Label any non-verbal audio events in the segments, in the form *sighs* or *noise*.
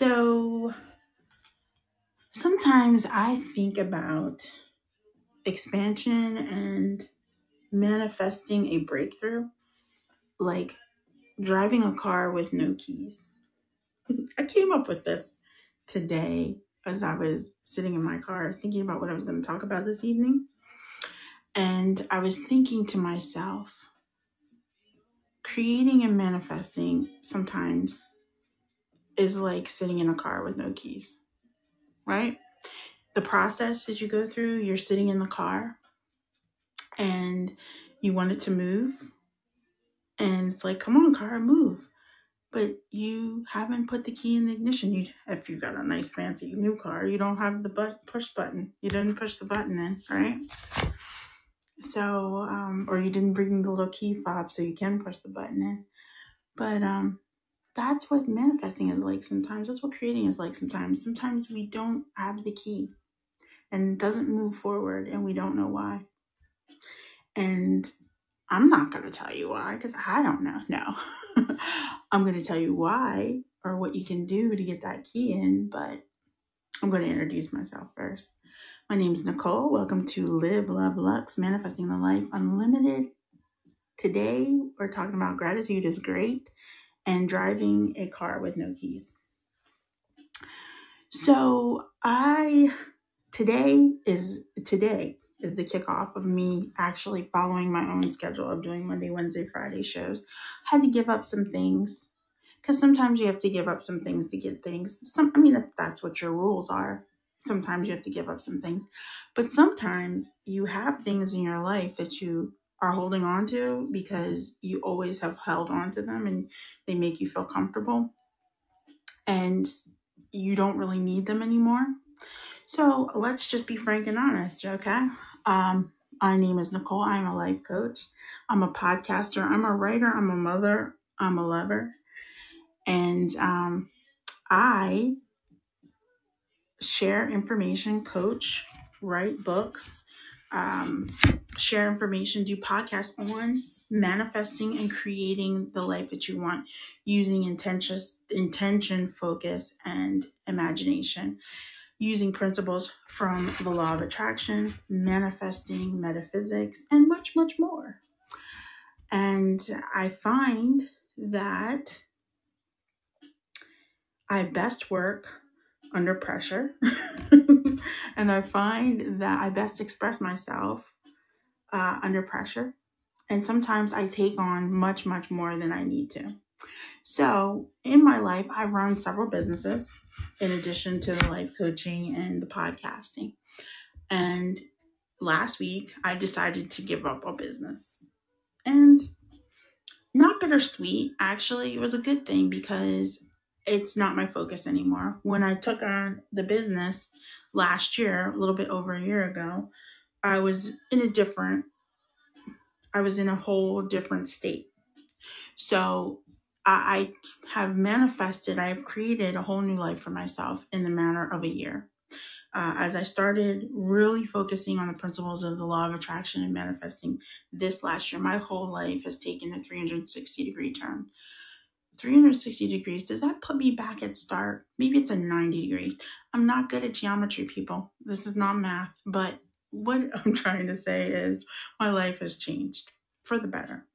So sometimes I think about expansion and manifesting a breakthrough like driving a car with no keys. *laughs* I came up with this today as I was sitting in my car thinking about what I was going to talk about this evening. And I was thinking to myself, creating and manifesting sometimes is like sitting in a car with no keys, right? The process that you go through, you're sitting in the car and you want it to move. And it's like, come on, car, move. But you haven't put the key in the ignition. You, if you've got a nice fancy new car, you don't have the but, push button. You didn't push the button in, right? So, um, or you didn't bring the little key fob so you can push the button in. But um, that's what manifesting is like sometimes. That's what creating is like sometimes. Sometimes we don't have the key and doesn't move forward and we don't know why. And I'm not going to tell you why because I don't know. No. *laughs* I'm going to tell you why or what you can do to get that key in, but I'm going to introduce myself first. My name is Nicole. Welcome to Live, Love, Lux, Manifesting the Life Unlimited. Today, we're talking about gratitude is great and driving a car with no keys. So, I today is today is the kickoff of me actually following my own schedule of doing Monday, Wednesday, Friday shows. I had to give up some things because sometimes you have to give up some things to get things. Some, I mean, if that's what your rules are, sometimes you have to give up some things. But sometimes you have things in your life that you are holding on to because you always have held on to them and they make you feel comfortable and you don't really need them anymore. So let's just be frank and honest, okay? Um, my name is Nicole. I'm a life coach. I'm a podcaster. I'm a writer. I'm a mother. I'm a lover. And um, I share information, coach, write books, um, share information, do podcasts on manifesting and creating the life that you want using intention, intention, focus, and imagination using principles from the law of attraction, manifesting, metaphysics, and much, much more. And I find that I best work under pressure. *laughs* and I find that I best express myself uh, under pressure. And sometimes I take on much, much more than I need to. So in my life, I run several businesses in addition to the life coaching and the podcasting. And last week, I decided to give up a business. And not bittersweet, actually, it was a good thing because it's not my focus anymore. When I took on the business last year, a little bit over a year ago, I was in a different, I was in a whole different state. So I, have manifested, I have created a whole new life for myself in the matter of a year. Uh, as I started really focusing on the principles of the law of attraction and manifesting this last year, my whole life has taken a 360 degree turn. 360 degrees, does that put me back at start? Maybe it's a 90 degrees. I'm not good at geometry, people. This is not math, but what *laughs* I'm trying to say is my life has changed for the better.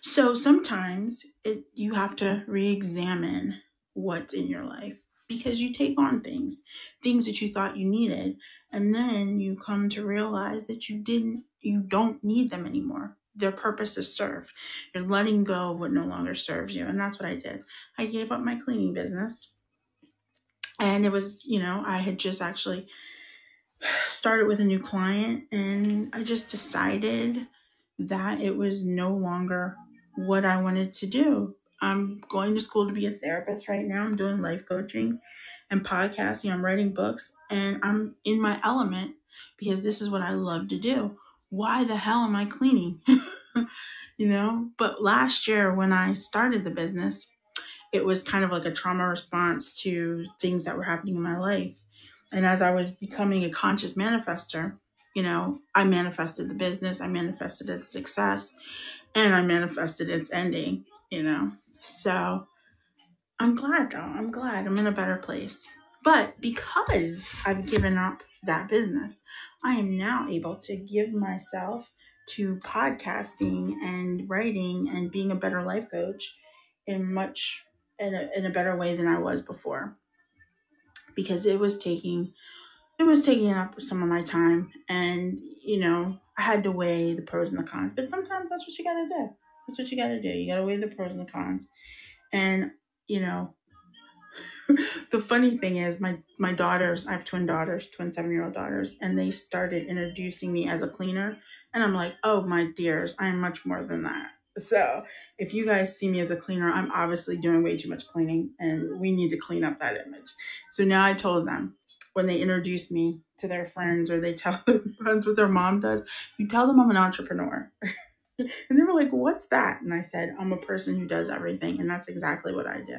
So sometimes it you have to re-examine what's in your life because you take on things, things that you thought you needed, and then you come to realize that you didn't you don't need them anymore. Their purpose is served. You're letting go of what no longer serves you. And that's what I did. I gave up my cleaning business. And it was, you know, I had just actually *sighs* started with a new client and I just decided that it was no longer what I wanted to do. I'm going to school to be a therapist right now. I'm doing life coaching and podcasting. I'm writing books and I'm in my element because this is what I love to do. Why the hell am I cleaning? *laughs* you know, but last year when I started the business, it was kind of like a trauma response to things that were happening in my life. And as I was becoming a conscious manifester, you know, I manifested the business, I manifested its success, and I manifested its ending, you know. So I'm glad though. I'm glad I'm in a better place. But because I've given up that business, I am now able to give myself to podcasting and writing and being a better life coach in much in a, in a better way than I was before. Because it was taking it was taking up some of my time and you know I had to weigh the pros and the cons. But sometimes that's what you got to do. That's what you got to do. You got to weigh the pros and the cons. And you know *laughs* the funny thing is my my daughters i have twin daughters twin seven year old daughters and they started introducing me as a cleaner and i'm like oh my dears i am much more than that. So if you guys see me as a cleaner i'm obviously doing way too much cleaning and we need to clean up that image. So now i told them when they introduce me to their friends or they *laughs* tell their friends what their mom does you tell them i'm an entrepreneur *laughs* and they were like what's that and i said i'm a person who does everything and that's exactly what i do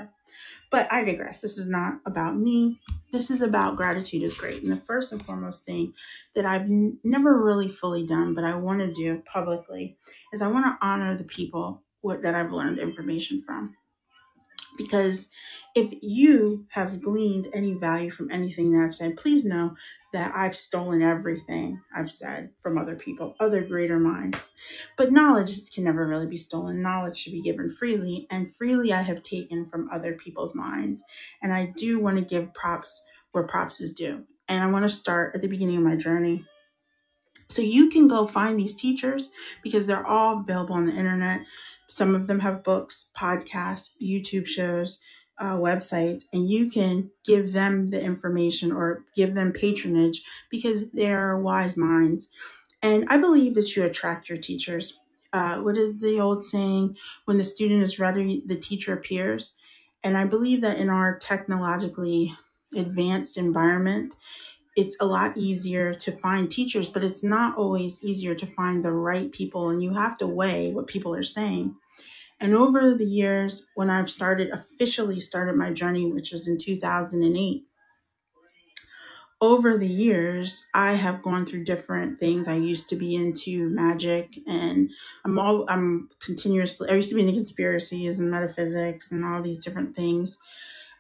but I digress. This is not about me. This is about gratitude is great. And the first and foremost thing that I've n- never really fully done, but I want to do publicly, is I want to honor the people what, that I've learned information from. Because if you have gleaned any value from anything that I've said, please know that I've stolen everything I've said from other people, other greater minds. But knowledge can never really be stolen. Knowledge should be given freely, and freely I have taken from other people's minds. And I do want to give props where props is due. And I want to start at the beginning of my journey. So you can go find these teachers because they're all available on the internet. Some of them have books, podcasts, YouTube shows, uh, websites, and you can give them the information or give them patronage because they're wise minds. And I believe that you attract your teachers. Uh, what is the old saying? When the student is ready, the teacher appears. And I believe that in our technologically advanced environment, it's a lot easier to find teachers, but it's not always easier to find the right people. And you have to weigh what people are saying. And over the years, when I've started officially started my journey, which was in 2008, over the years, I have gone through different things. I used to be into magic, and I'm all I'm continuously. I used to be into conspiracies and metaphysics and all these different things,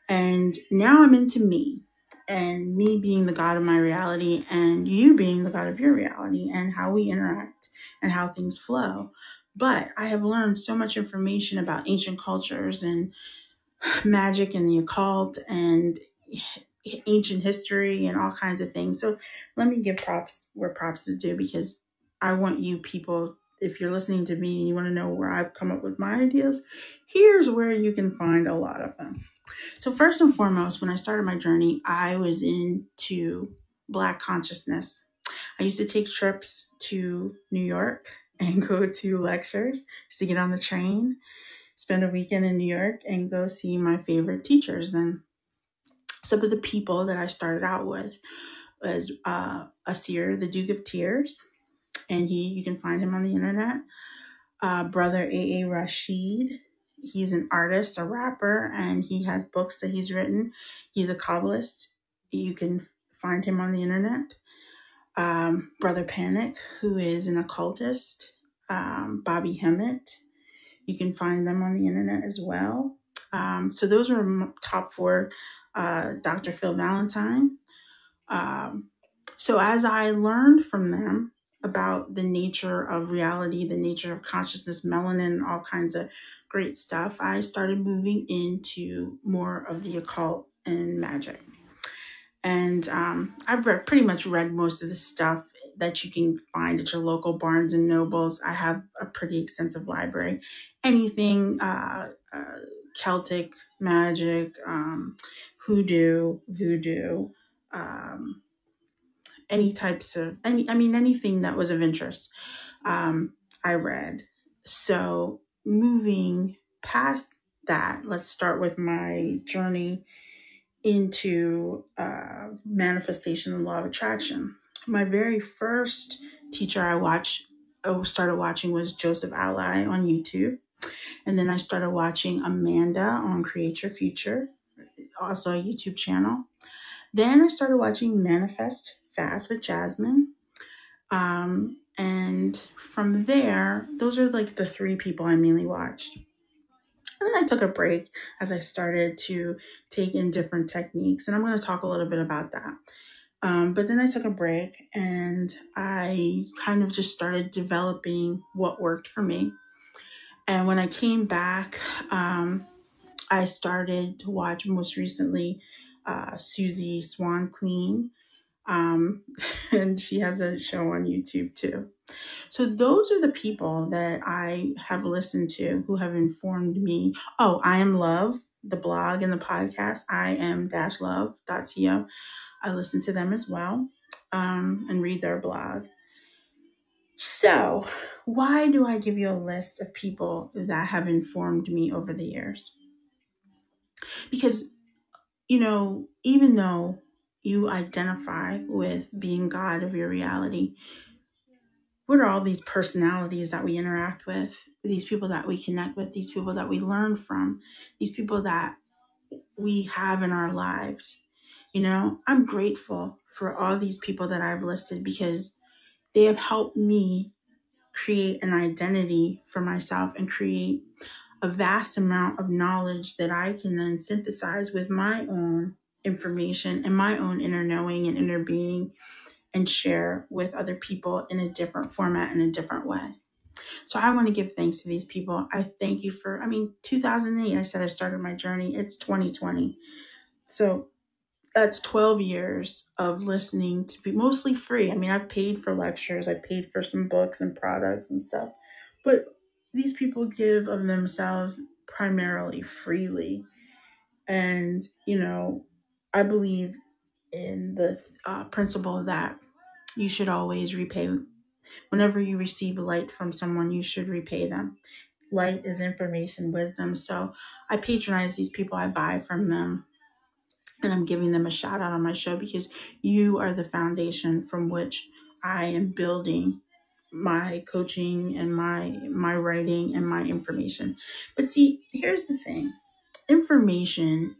and now I'm into me, and me being the god of my reality, and you being the god of your reality, and how we interact and how things flow. But I have learned so much information about ancient cultures and *sighs* magic and the occult and *sighs* ancient history and all kinds of things. So let me give props where props is due because I want you people, if you're listening to me and you want to know where I've come up with my ideas, here's where you can find a lot of them. So, first and foremost, when I started my journey, I was into Black consciousness. I used to take trips to New York and go to lectures, to get on the train, spend a weekend in New York, and go see my favorite teachers. And some of the people that I started out with was uh, Asir, the Duke of Tears, and he you can find him on the internet. Uh, brother A. A. Rashid, he's an artist, a rapper, and he has books that he's written. He's a Kabbalist. You can find him on the internet. Um, brother Panic, who is an occultist. Um, Bobby Hemmitt. You can find them on the internet as well. Um, so those are top four. Uh, Dr. Phil Valentine. Um, so as I learned from them about the nature of reality, the nature of consciousness, melanin, all kinds of great stuff, I started moving into more of the occult and magic. And um, I've read, pretty much read most of the stuff that you can find at your local Barnes and Nobles. I have a pretty extensive library. Anything uh, uh, Celtic magic, um, hoodoo, voodoo, um, any types of any. I mean, anything that was of interest. Um, I read. So moving past that, let's start with my journey into uh, manifestation and law of attraction. My very first teacher I watched, I started watching was Joseph Alai on YouTube. And then I started watching Amanda on Create Your Future, also a YouTube channel. Then I started watching Manifest Fast with Jasmine. Um, and from there, those are like the three people I mainly watched. And then I took a break as I started to take in different techniques. And I'm going to talk a little bit about that. Um, but then I took a break and I kind of just started developing what worked for me. And when I came back, um, I started to watch most recently uh, Susie Swan Queen. Um, *laughs* and she has a show on YouTube too. So those are the people that I have listened to who have informed me. Oh, I am love, the blog and the podcast, I am dash love.co. I listen to them as well um, and read their blog. So, why do I give you a list of people that have informed me over the years? Because, you know, even though you identify with being God of your reality, what are all these personalities that we interact with, these people that we connect with, these people that we learn from, these people that we have in our lives? You know, I'm grateful for all these people that I've listed because they have helped me create an identity for myself and create a vast amount of knowledge that I can then synthesize with my own information and my own inner knowing and inner being and share with other people in a different format in a different way. So I want to give thanks to these people. I thank you for I mean 2008 I said I started my journey. It's 2020. So that's 12 years of listening to be mostly free. I mean, I've paid for lectures, I paid for some books and products and stuff, but these people give of themselves primarily freely. And, you know, I believe in the uh, principle that you should always repay. Whenever you receive light from someone, you should repay them. Light is information, wisdom. So I patronize these people, I buy from them and I'm giving them a shout out on my show because you are the foundation from which I am building my coaching and my my writing and my information. But see, here's the thing. Information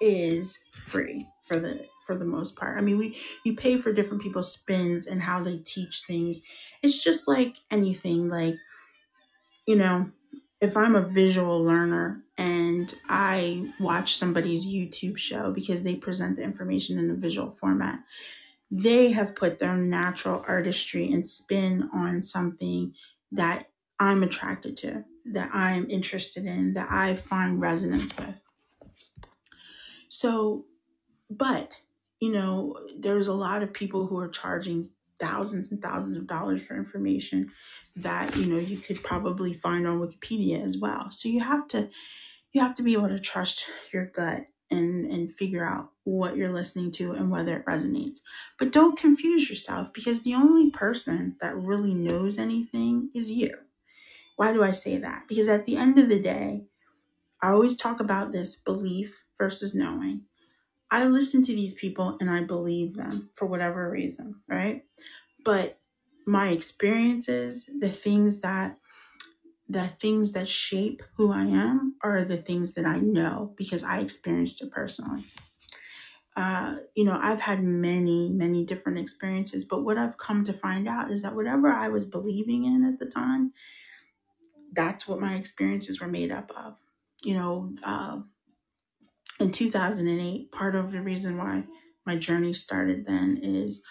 is free for the for the most part. I mean, we you pay for different people's spins and how they teach things. It's just like anything like you know, if I'm a visual learner and I watch somebody's YouTube show because they present the information in a visual format, they have put their natural artistry and spin on something that I'm attracted to, that I'm interested in, that I find resonance with. So, but, you know, there's a lot of people who are charging thousands and thousands of dollars for information that you know you could probably find on wikipedia as well. So you have to you have to be able to trust your gut and and figure out what you're listening to and whether it resonates. But don't confuse yourself because the only person that really knows anything is you. Why do i say that? Because at the end of the day i always talk about this belief versus knowing I listen to these people and I believe them for whatever reason, right? But my experiences, the things that the things that shape who I am are the things that I know because I experienced it personally. Uh, you know, I've had many, many different experiences, but what I've come to find out is that whatever I was believing in at the time, that's what my experiences were made up of. You know, uh, in 2008, part of the reason why my journey started then is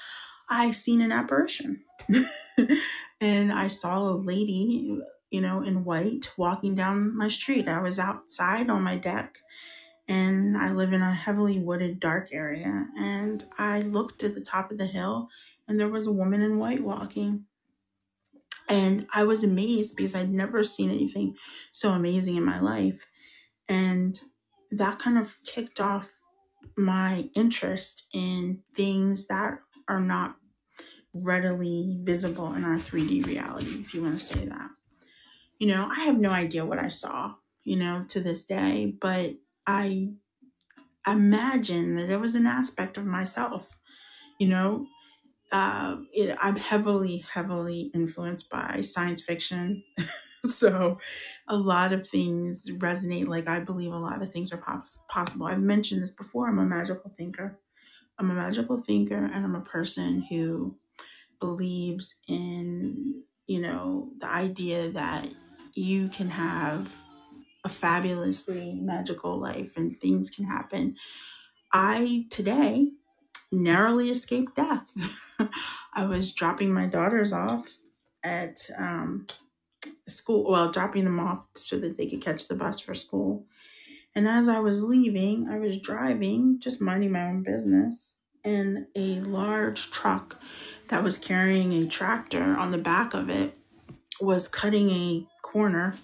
I seen an apparition. *laughs* and I saw a lady, you know, in white walking down my street. I was outside on my deck and I live in a heavily wooded, dark area. And I looked at the top of the hill and there was a woman in white walking. And I was amazed because I'd never seen anything so amazing in my life. And that kind of kicked off my interest in things that are not readily visible in our 3D reality, if you want to say that. You know, I have no idea what I saw, you know, to this day, but I imagine that it was an aspect of myself, you know. Uh, it, I'm heavily, heavily influenced by science fiction. *laughs* *laughs* so a lot of things resonate like i believe a lot of things are pos- possible i've mentioned this before i'm a magical thinker i'm a magical thinker and i'm a person who believes in you know the idea that you can have a fabulously magical life and things can happen. I today narrowly escaped death. *laughs* I was dropping my daughters off at um, school, well, dropping them off so that they could catch the bus for school. And as I was leaving, I was driving, just minding my own business, and a large truck that was carrying a tractor on the back of it was cutting a corner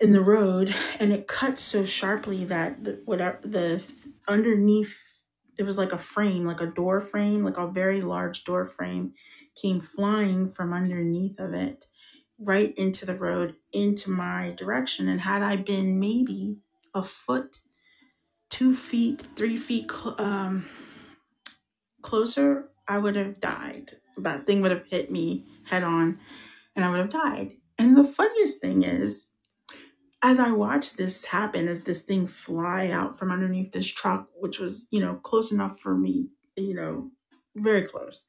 in the road and it cut so sharply that the, whatever the underneath it was like a frame like a door frame like a very large door frame came flying from underneath of it right into the road into my direction. And had i been maybe a foot two feet three feet um, closer i would have died. That thing would have hit me head on and i would have died. And the funniest thing is as I watched this happen, as this thing fly out from underneath this truck, which was, you know, close enough for me, you know, very close,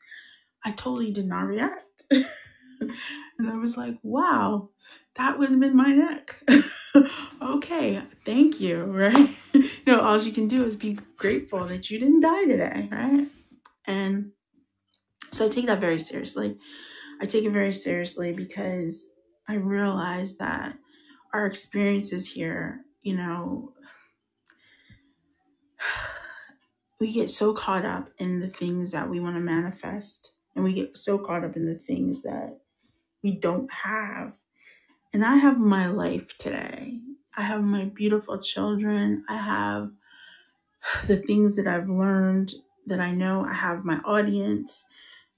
I totally did not react. *laughs* *laughs* and I was like, wow, that would have been my neck. *laughs* okay, thank you, *laughs* right? you know, all you can do is be grateful that you didn't die today, right? And so I take that very seriously. I take it very seriously because I realize that our experiences here, you know, *sighs* we get so caught up in the things that we want to manifest and we get so caught up in the things that we don't have. And I have my life today. I have my beautiful children. I have the things that I've learned that I know. I have my audience.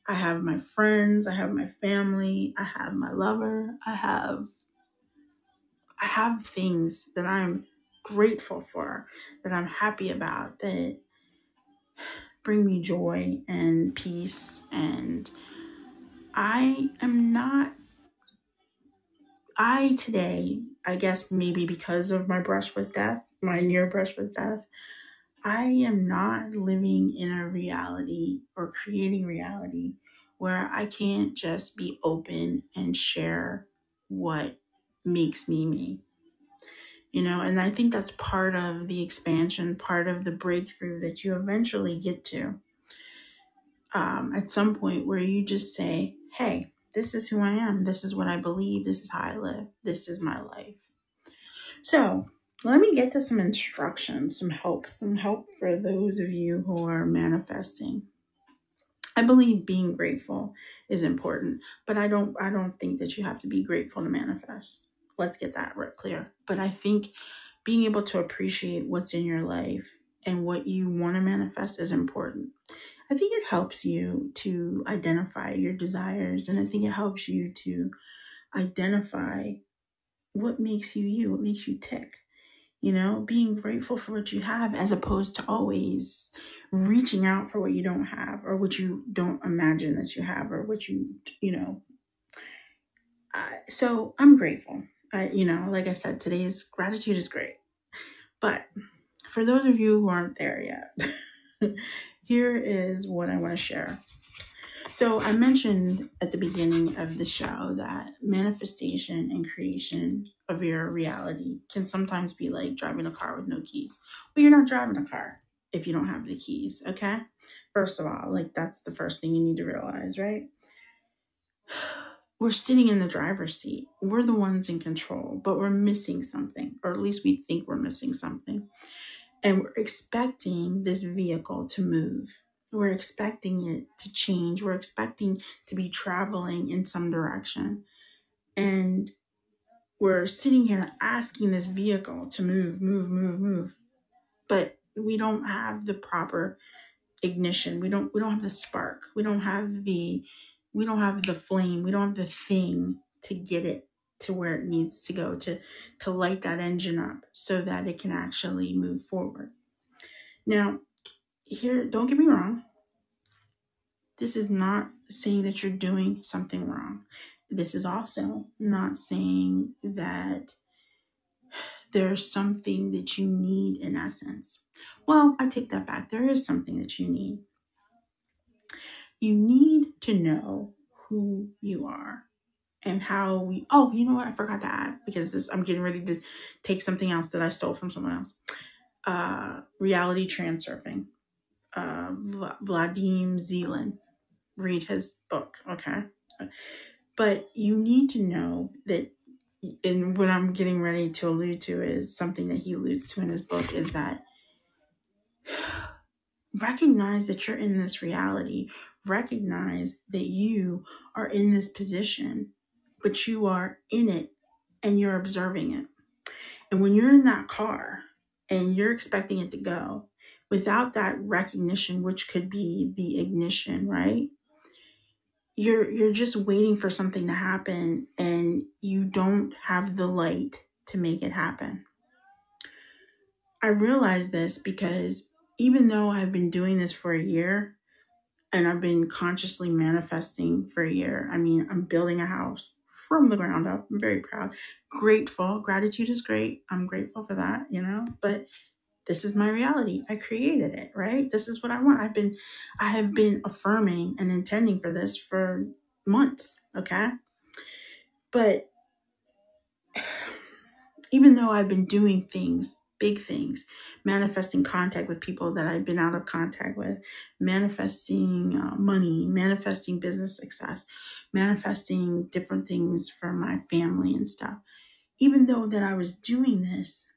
I have my friends. I have my family. I have my lover. I have I have things that I'm grateful for, that I'm happy about, that bring me joy and peace. And I am not, I today, I guess maybe because of my brush with death, my near brush with death, I am not living in a reality or creating reality where I can't just be open and share what makes me me. You know, and I think that's part of the expansion, part of the breakthrough that you eventually get to um, at some point where you just say, hey, this is who I am. This is what I believe. This is how I live. This is my life. So let me get to some instructions, some help, some help for those of you who are manifesting. I believe being grateful is important, but I don't I don't think that you have to be grateful to manifest. Let's get that clear. But I think being able to appreciate what's in your life and what you want to manifest is important. I think it helps you to identify your desires and I think it helps you to identify what makes you you, what makes you tick. You know, being grateful for what you have as opposed to always reaching out for what you don't have or what you don't imagine that you have or what you, you know. Uh, so I'm grateful. I, you know, like I said, today's gratitude is great. But for those of you who aren't there yet, *laughs* here is what I want to share. So, I mentioned at the beginning of the show that manifestation and creation of your reality can sometimes be like driving a car with no keys. Well, you're not driving a car if you don't have the keys, okay? First of all, like that's the first thing you need to realize, right? We're sitting in the driver's seat. We're the ones in control, but we're missing something, or at least we think we're missing something. And we're expecting this vehicle to move. We're expecting it to change. We're expecting to be traveling in some direction. And we're sitting here asking this vehicle to move, move, move, move. But we don't have the proper ignition. We don't we don't have the spark. We don't have the we don't have the flame. We don't have the thing to get it to where it needs to go to to light that engine up so that it can actually move forward. Now, here don't get me wrong. This is not saying that you're doing something wrong. This is also not saying that there's something that you need in essence. Well, I take that back. There is something that you need. You need to know who you are. And how we oh you know what? I forgot to add because this i'm getting ready to take something else that i stole from someone else. Uh reality transurfing. Uh Vla- Vladim Zeland read his book okay? But you need to know that and what i'm getting ready to allude to is something that he alludes to in his book is that *sighs* recognize that you're in this reality. Recognize that you are in this position but you are in it and you're observing it. And when you're in that car and you're expecting it to go without that recognition which could be the ignition right? You're you're just waiting for something to happen and you don't have the light to make it happen. I realize this because even though i've been doing this for a year and i've been consciously manifesting for a year i mean i'm building a house from the ground up. I'm very proud. Grateful. Gratitude is great. I'm grateful for that you know? But this is my reality. I created it right? This is what i want. I've been i have been affirming and intending for this for months okay? But *sighs* even though i've been doing things big things. Manifesting contact with people that i've been out of contact with. Manifesting uh, money. Manifesting business success. Manifesting different things for my family and stuff. Even though that i was doing this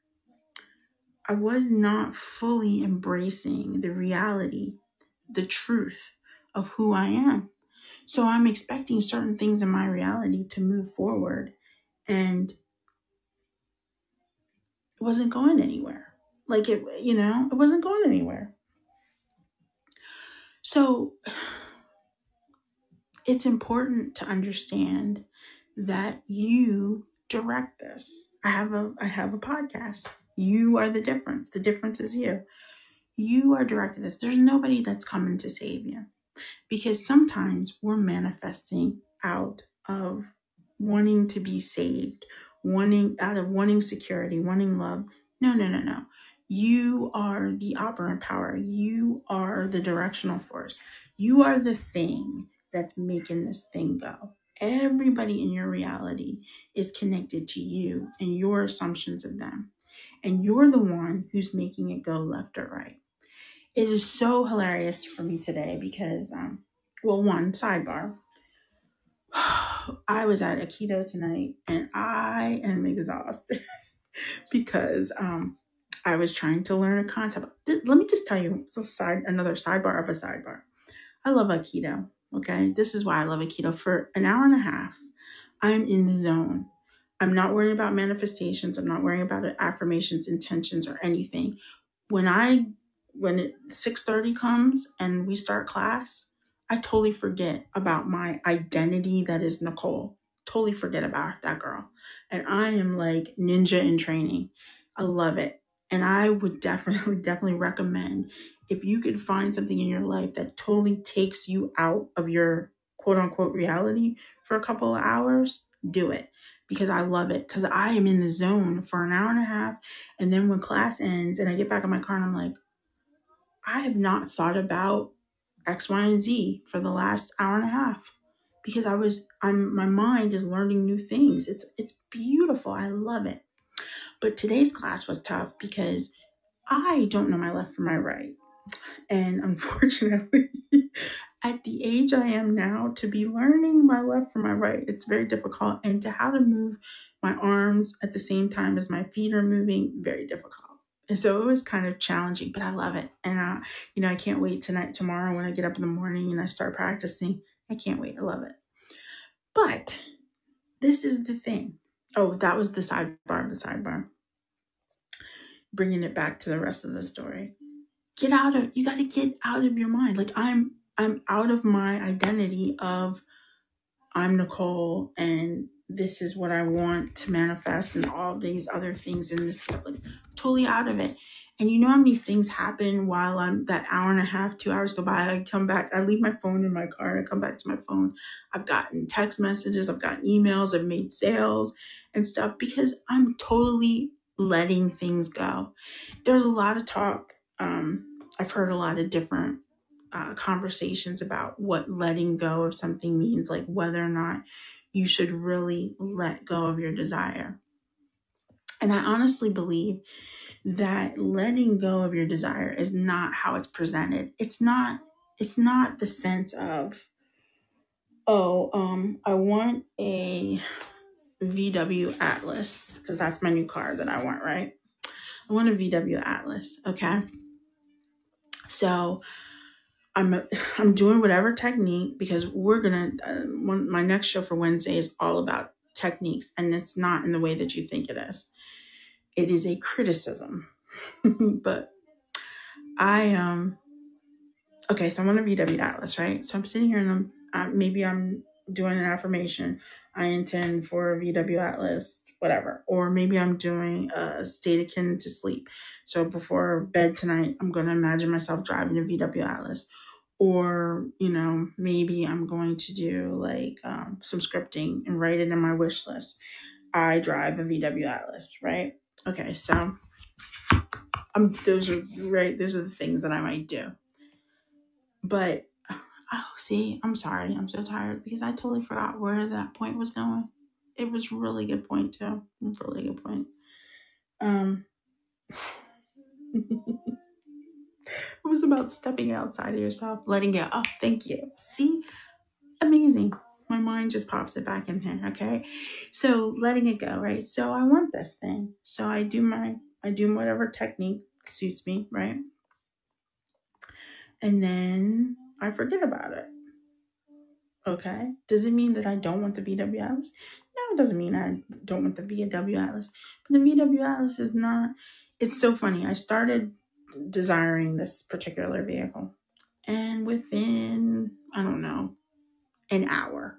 I was not fully embracing the reality, the truth of who I am. So I'm expecting certain things in my reality to move forward and wasn't going anywhere. Like it, you know, it wasn't going anywhere. So *sighs* it's important to understand that you direct this. I have a I have a podcast. You are the difference. The difference is you. You are directing this. There's nobody that's coming to save you. Because sometimes we're manifesting out of wanting to be saved, wanting out of wanting security, wanting love. No, no, no, no. You are the operant power. You are the directional force. You are the thing that's making this thing go. Everybody in your reality is connected to you and your assumptions of them. And you're the one who's making it go left or right. It is so hilarious for me today because, um, well, one sidebar. *sighs* I was at Aikido tonight and I am exhausted *laughs* because um, I was trying to learn a concept. Let me just tell you a side, another sidebar of a sidebar. I love Aikido. Okay, this is why I love Aikido. For an hour and a half, I'm in the zone. I'm not worrying about manifestations. I'm not worrying about affirmations, intentions, or anything. When I when 6:30 comes and we start class, I totally forget about my identity that is Nicole. Totally forget about that girl. And I am like ninja in training. I love it. And I would *laughs* definitely, definitely recommend if you could find something in your life that totally takes you out of your quote unquote reality for a couple of hours, do it because I love it. Because I am in the zone for an hour and a half. And then when class ends and I get back in my car and I'm like, I have not thought about X, Y, and Z for the last hour and a half because I was I'm my mind is learning new things. It's it's beautiful. I love it. But today's class was tough because I don't know my left from my right. And unfortunately, *laughs* at the age I am now, to be learning my left from my right, it's very difficult. And to how to move my arms at the same time as my feet are moving, very difficult. And so it was kind of challenging, but I love it. And I, you know, I can't wait tonight, tomorrow when I get up in the morning and I start practicing. I can't wait. I love it. But this is the thing. Oh, that was the sidebar, the sidebar. Bringing it back to the rest of the story. Get out of you got to get out of your mind. Like I'm I'm out of my identity of I'm Nicole and this is what I want to manifest and all these other things and this stuff like totally out of it. And you know how many things happen while I'm that hour and a half, two hours go by. I come back, I leave my phone in my car, I come back to my phone. I've gotten text messages, I've gotten emails, I've made sales and stuff because I'm totally letting things go. There's a lot of talk. Um, I've heard a lot of different uh, conversations about what letting go of something means, like whether or not you should really let go of your desire. And I honestly believe that letting go of your desire is not how it's presented. It's not it's not the sense of oh, um I want a VW Atlas because that's my new car that I want, right? I want a VW Atlas, okay? So I'm I'm doing whatever technique because we're gonna. Uh, one, my next show for Wednesday is all about techniques, and it's not in the way that you think it is. It is a criticism, *laughs* but I um okay. So I'm on a VW Atlas, right? So I'm sitting here and I'm uh, maybe I'm doing an affirmation. I intend for a VW Atlas, whatever. Or maybe I'm doing a state akin to sleep. So before bed tonight, I'm going to imagine myself driving a VW Atlas or you know maybe i'm going to do like um, some scripting and write it in my wish list. I drive a vw atlas right? Okay so i'm those are right those are the things that i might do. But oh see i'm sorry i'm so tired because i totally forgot where that point was going. It was really good point too. Really good point. Um *laughs* It was about stepping outside of yourself, letting go. Oh, thank you. See? Amazing. My mind just pops it back in there. Okay. So letting it go, right? So I want this thing. So I do my, I do whatever technique suits me, right? And then I forget about it. Okay. Does it mean that I don't want the VW Atlas? No, it doesn't mean I don't want the VW Atlas. But the VW Atlas is not, it's so funny. I started desiring this particular vehicle. And within, I don't know, an hour,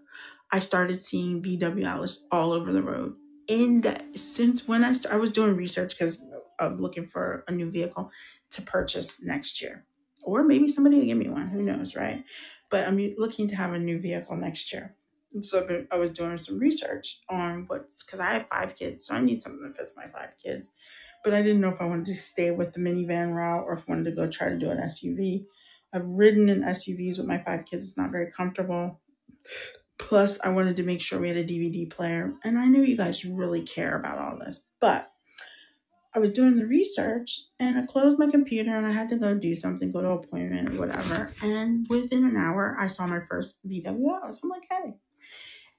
I started seeing VW Atlas all over the road. And since when I I was doing research because I'm looking for a new vehicle to purchase next year. Or maybe somebody will give me one, who knows, right? But I'm looking to have a new vehicle next year. so been, I was doing some research on what's because I have five kids, so I need something that fits my five kids but I didn't know if I wanted to stay with the minivan route or if I wanted to go try to do an SUV. I've ridden in SUVs with my five kids. It's not very comfortable. Plus, I wanted to make sure we had a DVD player. And I knew you guys really care about all this. But I was doing the research and I closed my computer and I had to go do something, go to an appointment or whatever. And within an hour, I saw my first VW Atlas. I'm like, hey.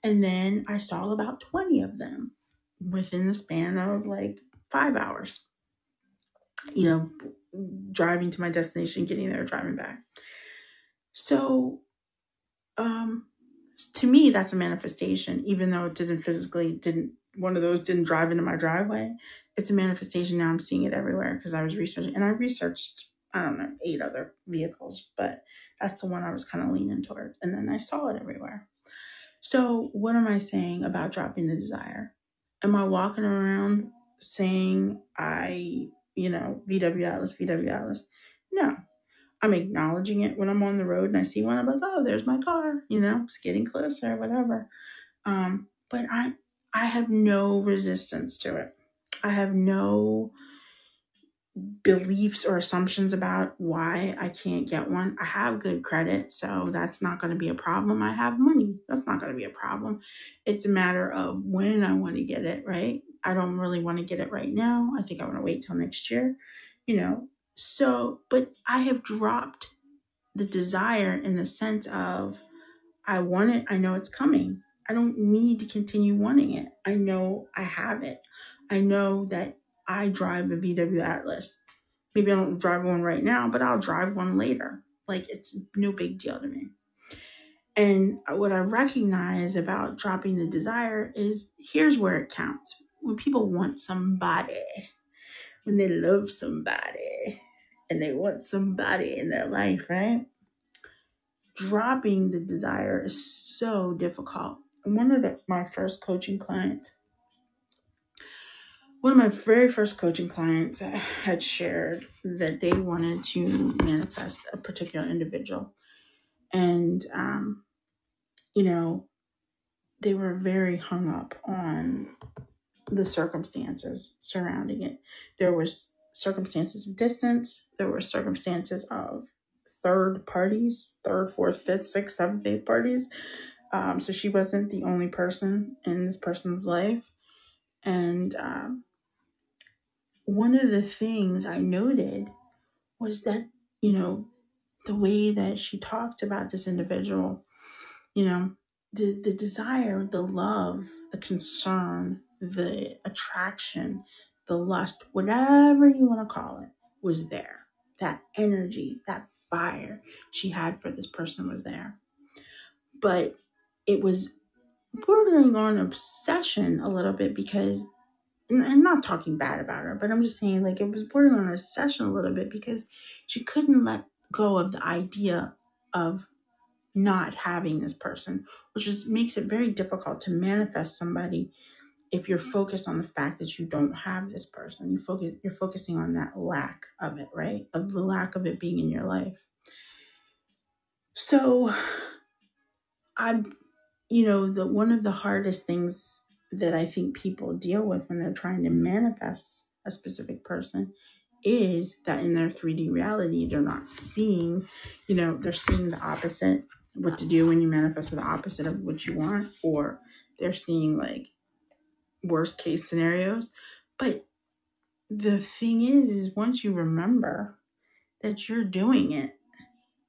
And then I saw about 20 of them within the span of like five hours. You know, driving to my destination, getting there, driving back. So, um, to me, that's a manifestation, even though it doesn't physically, didn't, one of those didn't drive into my driveway. It's a manifestation. Now I'm seeing it everywhere because I was researching and I researched, I don't know, eight other vehicles, but that's the one I was kind of leaning toward. And then I saw it everywhere. So, what am I saying about dropping the desire? Am I walking around saying I, you know, VW Atlas, VW Atlas. No, I'm acknowledging it when I'm on the road and I see one. I'm like, oh, there's my car. You know, it's getting closer, whatever. Um, but I, I have no resistance to it. I have no beliefs or assumptions about why I can't get one. I have good credit, so that's not going to be a problem. I have money. That's not going to be a problem. It's a matter of when I want to get it, right? I don't really want to get it right now. I think I want to wait till next year, you know. So, but I have dropped the desire in the sense of I want it, I know it's coming. I don't need to continue wanting it. I know I have it. I know that I drive a VW Atlas. Maybe I don't drive one right now, but I'll drive one later. Like it's no big deal to me. And what I recognize about dropping the desire is here's where it counts when people want somebody, when they love somebody, and they want somebody in their life, right? Dropping the desire is so difficult. One of the, my first coaching clients, one of my very first coaching clients had shared that they wanted to manifest a particular individual. And, um, you know, they were very hung up on the circumstances surrounding it. There was circumstances of distance. There were circumstances of third parties, third, fourth, fifth, sixth, seventh, eighth parties. Um, so she wasn't the only person in this person's life. And um, one of the things I noted was that, you know, the way that she talked about this individual, you know, the, the desire, the love, the concern, the attraction, the lust, whatever you want to call it, was there. That energy, that fire she had for this person was there. But it was bordering on obsession a little bit because and I'm not talking bad about her, but I'm just saying like it was bordering on obsession a little bit because she couldn't let go of the idea of not having this person, which just makes it very difficult to manifest somebody if you're focused on the fact that you don't have this person. You focus you're focusing on that lack of it, right? Of the lack of it being in your life. So I'm you know, the one of the hardest things that I think people deal with when they're trying to manifest a specific person is that in their 3D reality, they're not seeing, you know, they're seeing the opposite, what to do when you manifest the opposite of what you want, or they're seeing like worst case scenarios. But the thing is, is once you remember that you're doing it,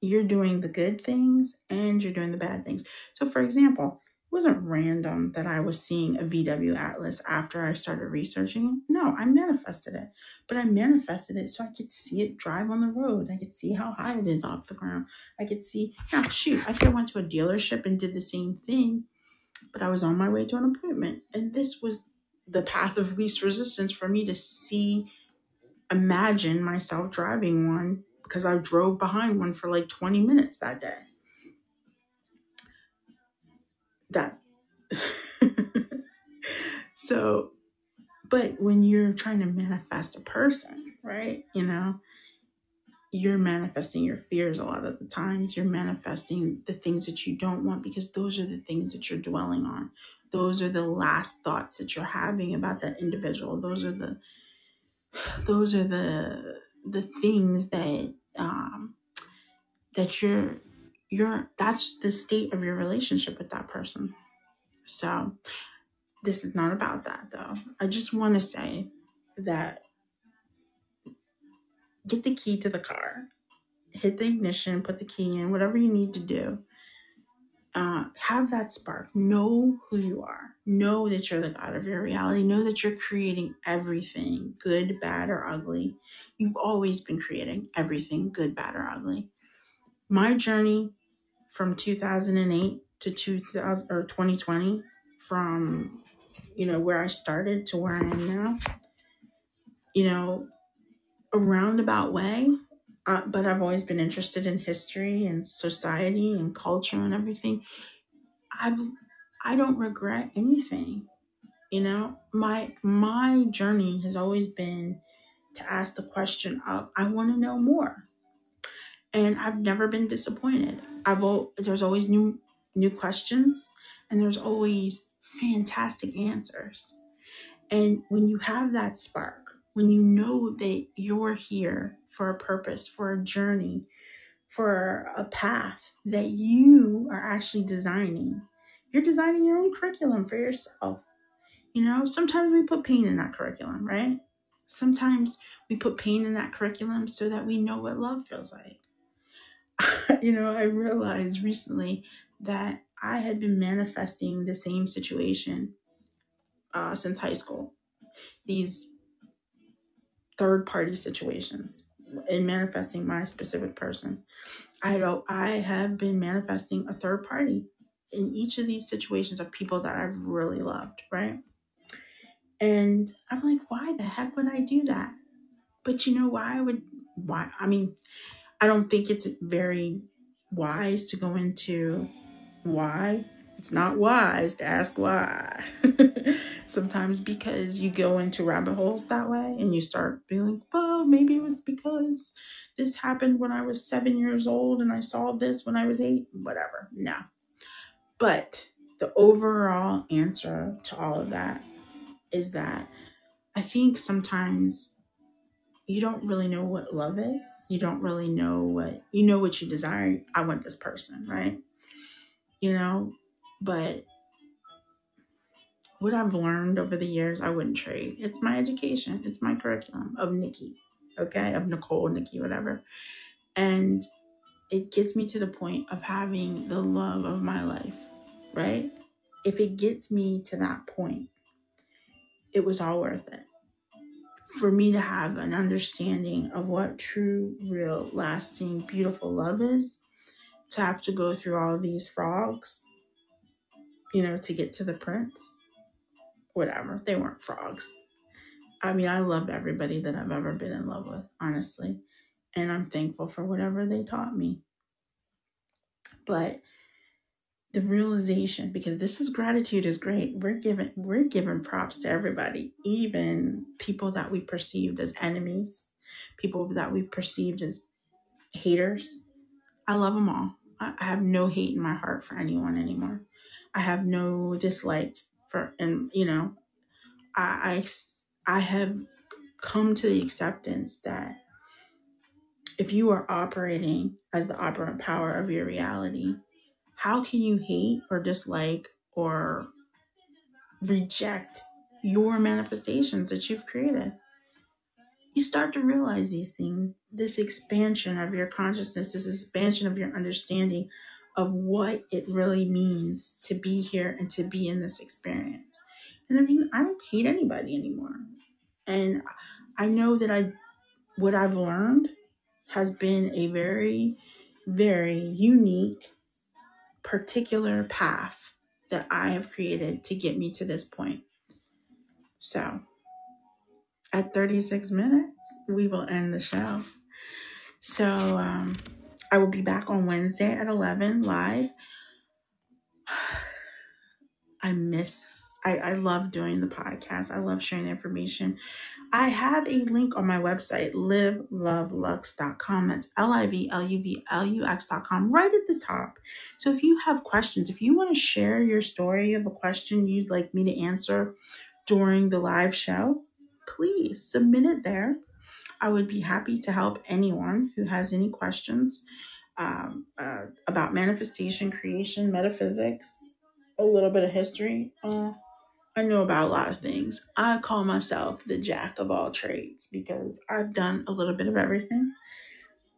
you're doing the good things and you're doing the bad things. So, for example, it wasn't random that I was seeing a VW Atlas after I started researching. No, I manifested it. But I manifested it so I could see it drive on the road. I could see how high it is off the ground. I could see, yeah, shoot, I could have went to a dealership and did the same thing, but I was on my way to an appointment. And this was the path of least resistance for me to see, imagine myself driving one because I drove behind one for like 20 minutes that day. That. *laughs* so, but when you're trying to manifest a person, right? You know, you're manifesting your fears a lot of the times. You're manifesting the things that you don't want because those are the things that you're dwelling on. Those are the last thoughts that you're having about that individual. Those are the those are the the things that um that you're you're that's the state of your relationship with that person. So this is not about that though. I just want to say that get the key to the car, hit the ignition, put the key in, whatever you need to do. Uh, have that spark. Know who you are. Know that you're the God of your reality. Know that you're creating everything, good, bad, or ugly. You've always been creating everything, good, bad, or ugly. My journey from 2008 to 2000 or 2020, from you know where I started to where I am now, you know, a roundabout way. Uh, but I've always been interested in history and society and culture and everything. I've I don't regret anything. You know, my my journey has always been to ask the question of I want to know more. And I've never been disappointed. I've al- there's always new new questions and there's always fantastic answers. And when you have that spark, when you know that you're here for a purpose, for a journey, for a path that you are actually designing, you're designing your own curriculum for yourself. You know, sometimes we put pain in that curriculum, right? Sometimes we put pain in that curriculum so that we know what love feels like. *laughs* you know, I realized recently that I had been manifesting the same situation uh, since high school. These third party situations in manifesting my specific person. I don't I have been manifesting a third party in each of these situations of people that I've really loved, right? And I'm like, why the heck would I do that? But you know why I would why I mean, I don't think it's very wise to go into why. It's not wise to ask why. *laughs* Sometimes because you go into rabbit holes that way and you start feeling, well, maybe it's because this happened when I was seven years old and I saw this when I was eight, whatever. No. But the overall answer to all of that is that I think sometimes you don't really know what love is. You don't really know what you know what you desire. I want this person, right? You know, But what I've learned over the years, I wouldn't trade. It's my education, it's my curriculum of Nikki, okay, of Nicole, Nikki, whatever. And it gets me to the point of having the love of my life, right? If it gets me to that point, it was all worth it. For me to have an understanding of what true, real, lasting, beautiful love is, to have to go through all these frogs, you know, to get to the prince, whatever. They weren't frogs. I mean, I love everybody that I've ever been in love with, honestly. And I'm thankful for whatever they taught me. But the realization, because this is gratitude is great. We're giving we're giving props to everybody, even people that we perceived as enemies, people that we perceived as haters. I love them all. I have no hate in my heart for anyone anymore. I have no dislike for, and you know, I, I, I have come to the acceptance that if you are operating as the operant power of your reality, how can you hate or dislike or reject your manifestations that you've created? You start to realize these things, this expansion of your consciousness, this expansion of your understanding of what it really means to be here and to be in this experience. And I mean, I don't hate anybody anymore. And I know that I what I've learned has been a very, very unique, particular path that I have created to get me to this point. So, at 36 minutes, we will end the show. So, um, I will be back on Wednesday at 11 live. *sighs* I miss, I, I love doing the podcast. I love sharing information. I have a link on my website, livluvlux.com. That's L I V L U V L U X.com, right at the top. So if you have questions, if you want to share your story of a question you'd like me to answer during the live show, please submit it there. I would be happy to help anyone who has any questions um, uh, about manifestation, creation, metaphysics, a little bit of history. Uh, I know about a lot of things. I call myself the jack of all trades because I've done a little bit of everything.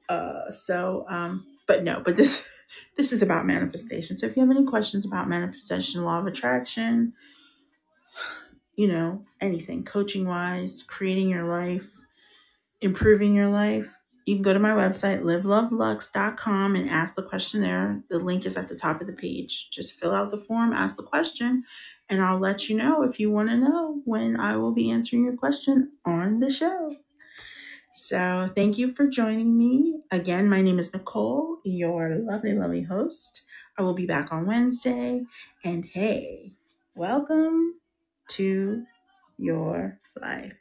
Uh, so, um, but no, but this *laughs* this is about manifestation. So if you have any questions about manifestation, law of attraction, you know, anything coaching wise, creating your life, improving your life, you can go to my website, livluvlux.com, and ask the question there. The link is at the top of the page. Just fill out the form, ask the question, and I'll let you know if you want to know when I will be answering your question on the show. So, thank you for joining me. Again, my name is Nicole, your lovely, lovely host. I will be back on Wednesday. And hey, welcome to your life.